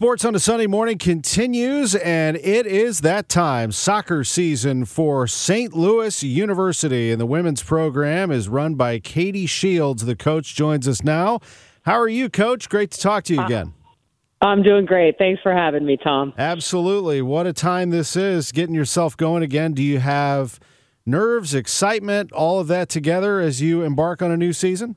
Sports on a Sunday morning continues, and it is that time. Soccer season for St. Louis University, and the women's program is run by Katie Shields. The coach joins us now. How are you, Coach? Great to talk to you uh, again. I'm doing great. Thanks for having me, Tom. Absolutely. What a time this is, getting yourself going again. Do you have nerves, excitement, all of that together as you embark on a new season?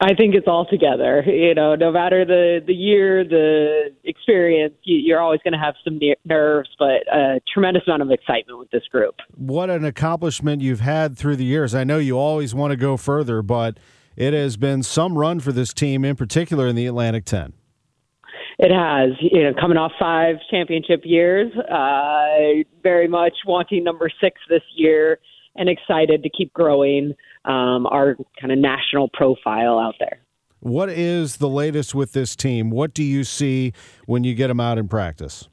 I think it's all together. You know, no matter the the year, the experience, you, you're always going to have some ne- nerves, but a tremendous amount of excitement with this group. What an accomplishment you've had through the years. I know you always want to go further, but it has been some run for this team, in particular in the Atlantic 10. It has, you know, coming off five championship years, uh, very much wanting number six this year, and excited to keep growing um, our kind of national profile out there. What is the latest with this team? What do you see when you get them out in practice?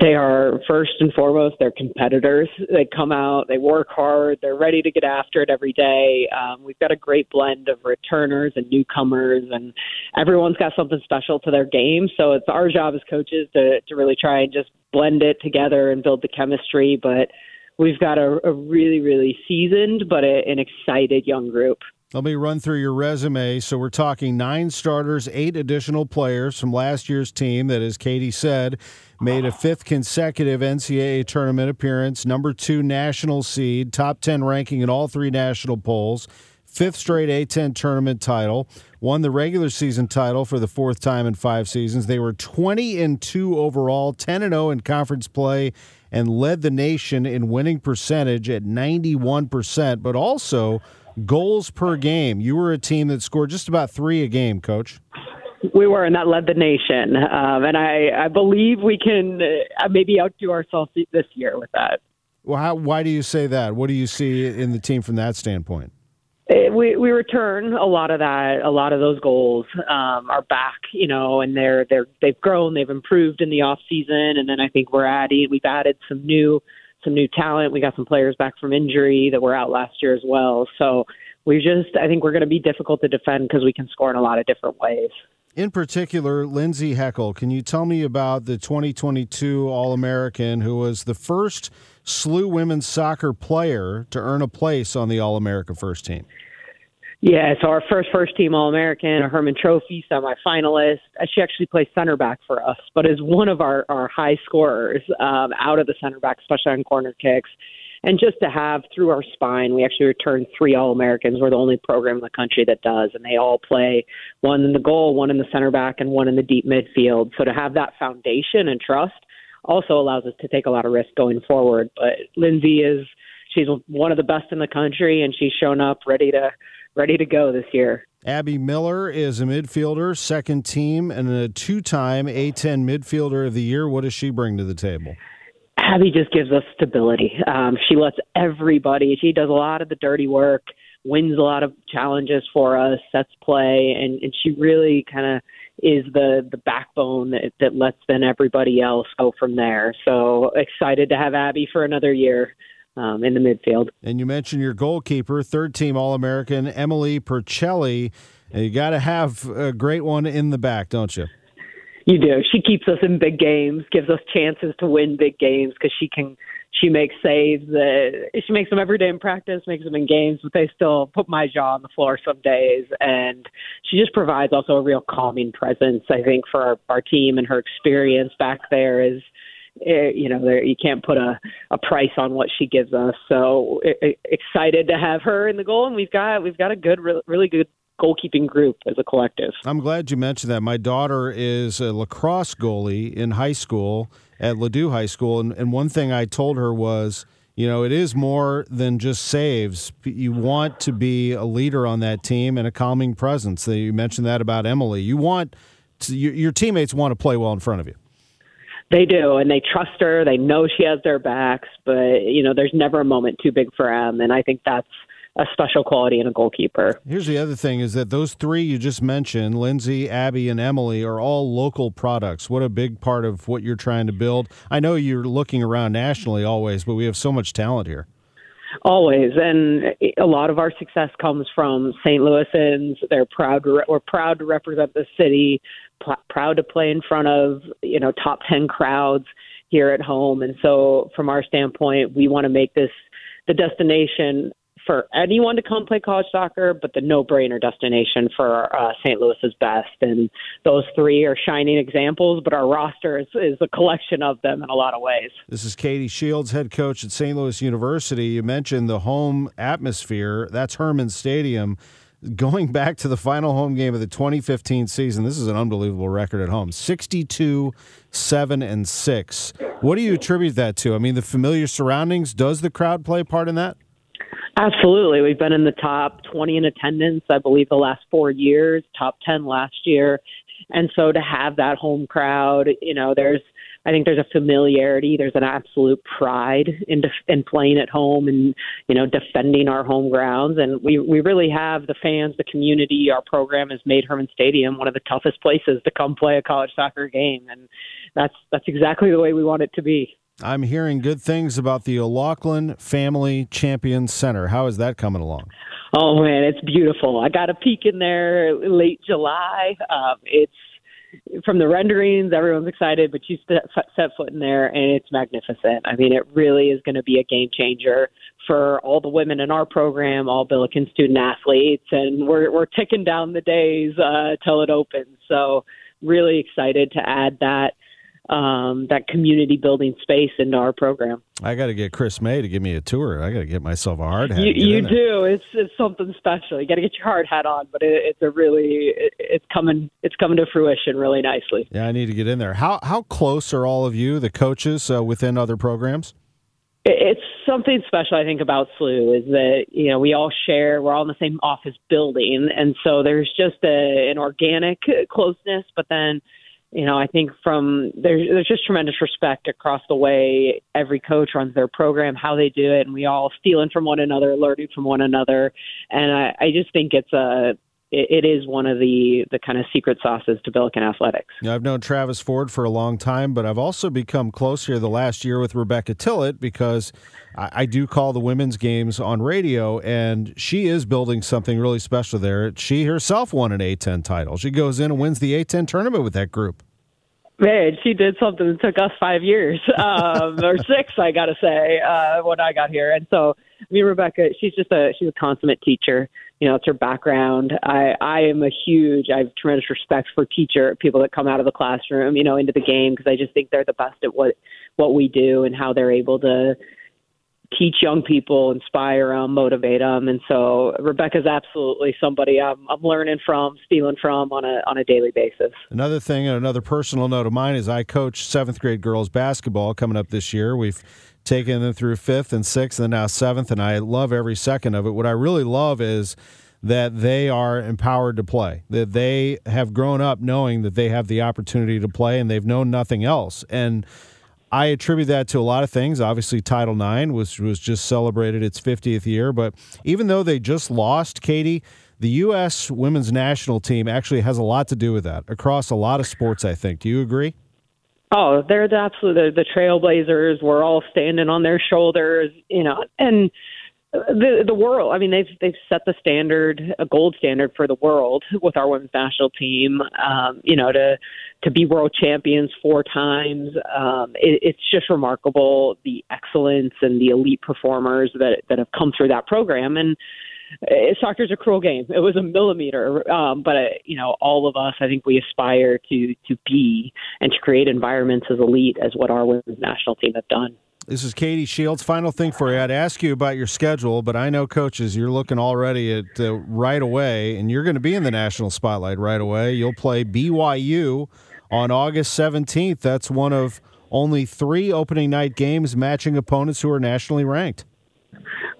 They are first and foremost, they're competitors. They come out, they work hard, they're ready to get after it every day. Um, we've got a great blend of returners and newcomers, and everyone's got something special to their game. So it's our job as coaches to to really try and just blend it together and build the chemistry. But we've got a, a really, really seasoned but a, an excited young group. Let me run through your resume. So we're talking nine starters, eight additional players from last year's team that, as Katie said, made a fifth consecutive NCAA tournament appearance, number two national seed, top 10 ranking in all three national polls, fifth straight A10 tournament title, won the regular season title for the fourth time in five seasons. They were 20 and 2 overall, 10 and 0 in conference play, and led the nation in winning percentage at 91%, but also goals per game. You were a team that scored just about three a game, coach. We were, and that led the nation. Um, and I, I believe we can uh, maybe outdo ourselves this year with that. Well, how, why do you say that? What do you see in the team from that standpoint? Uh, We we return a lot of that, a lot of those goals um, are back, you know, and they're they're they've grown, they've improved in the off season, and then I think we're adding, we've added some new some new talent. We got some players back from injury that were out last year as well. So we just, I think we're going to be difficult to defend because we can score in a lot of different ways. In particular, Lyndsey Heckel, can you tell me about the 2022 All American who was the first SLU women's soccer player to earn a place on the All America first team? Yeah, so our first first team All American, a Hermann Trophy semifinalist. Uh, She actually plays center back for us, but is one of our, our high scorers um, out of the center back, especially on corner kicks. And just to have through our spine, we actually returned three All Americans. We're the only program in the country that does, and they all play one in the goal, one in the center back, and one in the deep midfield. So to have that foundation and trust also allows us to take a lot of risk going forward. But Lyndsey is she's one of the best in the country, and she's shown up ready to ready to go this year. Abby Miller is a midfielder, second team, and a two time A10 midfielder of the year. What does she bring to the table? Abby just gives us stability. Um, she lets everybody. She does a lot of the dirty work, wins a lot of challenges for us, sets play, and, and she really kind of is the the backbone that, that lets then everybody else go from there. So excited to have Abby for another year um, in the midfield. And you mentioned your goalkeeper, third team All American, Emily Puricelli. You got to have a great one in the back, don't you? You do. She keeps us in big games, gives us chances to win big games because she can she makes saves. Uh, she makes them every day in practice, makes them in games, but they still put my jaw on the floor some days. And she just provides also a real calming presence, I think, for our, our team and her experience back there is eh, you know, there, you can't put a, a price on what she gives us. So excited to have her in the goal, and we've got we've got a good, really good goalkeeping group as a collective. I'm glad you mentioned that. My daughter is a lacrosse goalie in high school at Ladue High School, and, and one thing I told her was, you know, it is more than just saves. You want to be a leader on that team and a calming presence. You mentioned that about Emily. You want to, your, your teammates want to play well in front of you. They do, and they trust her. They know she has their backs, but you know, there's never a moment too big for them, and I think that's a special quality in a goalkeeper. Here's the other thing is that those three you just mentioned, Lyndsey, Abby, and Emily, are all local products. What a big part of what you're trying to build. I know you're looking around nationally always, but we have so much talent here. Always, and a lot of our success comes from St. Louisans. They're proud. To re- we're proud to represent the city. Pl- proud to play in front of you know top ten crowds here at home. And so, from our standpoint, we want to make this the destination for anyone to come play college soccer, but the no-brainer destination for uh, St. Louis's best. And those three are shining examples, but our roster is, is a collection of them in a lot of ways. This is Katie Shields, head coach at St. Louis University. You mentioned the home atmosphere. That's Hermann Stadium. Going back to the final home game of the 2015 season, this is an unbelievable record at home 62, 7, and 6. What do you attribute that to? I mean, the familiar surroundings, does the crowd play a part in that? Absolutely. We've been in the top 20 in attendance, I believe, the last four years, top 10 last year. And so to have that home crowd, you know, there's, I think there's a familiarity, there's an absolute pride in def- in playing at home and you know defending our home grounds, and we we really have the fans, the community. Our program has made Hermann Stadium one of the toughest places to come play a college soccer game, and that's that's exactly the way we want it to be. I'm hearing good things about the O'Loughlin Family Champion Center. How is that coming along? Oh man, it's beautiful. I got a peek in there late July. Um, it's from the renderings, everyone's excited, but you set, set foot in there, and it's magnificent. I mean, it really is going to be a game changer for all the women in our program, all Billiken student athletes, and we're we're ticking down the days uh, till it opens. So, really excited to add that um, that community building space into our program. I got to get Chris May to give me a tour. I got to get myself a hard hat. You, you do. It's it's something special. You got to get your hard hat on, but it, it's a really it, it's coming it's coming to fruition really nicely. Yeah, I need to get in there. How how close are all of you, the coaches, uh, within other programs? It's something special I think about SLU is that you know we all share we're all in the same office building, and so there's just a, an organic closeness, but then you know, I think from there's there's just tremendous respect across the way every coach runs their program, how they do it, and we all stealing from one another, learning from one another, and I, I just think it's a it is one of the the kind of secret sauces to Billiken athletics. Now, I've known Travis Ford for a long time, but I've also become close here the last year with Rebecca Tillett because I, I, do call the women's games on radio, and she is building something really special there. She herself won an A10 title. She goes in and wins the A10 tournament with that group. Man, she did something that took us five years um, or six, I got to say, uh, when I got here. And so, I mean, Rebecca, she's just a she's a consummate teacher. You know, it's her background. I I am a huge. I have tremendous respect for teacher people that come out of the classroom, you know, into the game because I just think they're the best at what what we do and how they're able to teach young people, inspire them, motivate them. And so Rebecca's absolutely somebody I'm, I'm learning from, stealing from on a on a daily basis. Another thing, another personal note of mine is I coach seventh grade girls basketball coming up this year. We've taken them through fifth and sixth and now seventh, and I love every second of it. What I really love is that they are empowered to play, that they have grown up knowing that they have the opportunity to play and they've known nothing else. And I attribute that to a lot of things. Obviously, Title IX was was just celebrated its 50th year, but even though they just lost, Katie, the U.S. women's national team actually has a lot to do with that across a lot of sports. I think. Do you agree? Oh, they're the absolute the, the trailblazers. We're all standing on their shoulders, you know, and the the world. I mean, they've they've set the standard, a gold standard for the world with our women's national team. Um, you know, to to be world champions four times, um, it, it's just remarkable the excellence and the elite performers that that have come through that program. And uh, soccer's a cruel game. It was a millimeter, um, but uh, you know, all of us, I think, we aspire to to be and to create environments as elite as what our women's national team have done. This is Katie Shields. Final thing for you. I'd ask you about your schedule, but I know coaches, you're looking already at uh, right away, and you're going to be in the national spotlight right away. You'll play BYU on August 17th. That's one of only three opening night games matching opponents who are nationally ranked.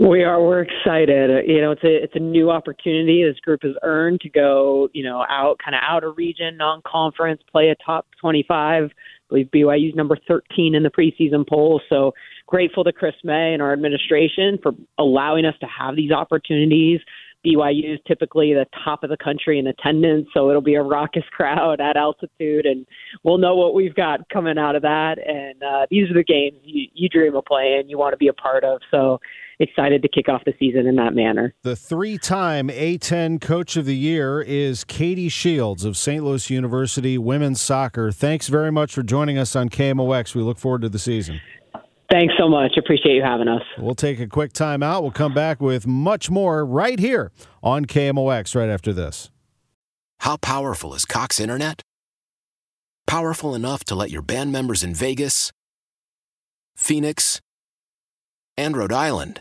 We are. We're excited. You know, it's a it's a new opportunity this group has earned to go. You know, out kind of out of region, non-conference, play a top 25 I believe BYU's number 13 in the preseason poll. So grateful to Chris May and our administration for allowing us to have these opportunities. BYU is typically the top of the country in attendance, so it'll be a raucous crowd at altitude, and we'll know what we've got coming out of that. And uh, these are the games you, you dream of playing, you want to be a part of. So excited to kick off the season in that manner. The three time A10 Coach of the Year is Katie Shields of St. Louis University Women's Soccer. Thanks very much for joining us on KMOX. We look forward to the season. Thanks so much. Appreciate you having us. We'll take a quick time out. We'll come back with much more right here on KMOX right after this. How powerful is Cox Internet? Powerful enough to let your band members in Vegas, Phoenix, and Rhode Island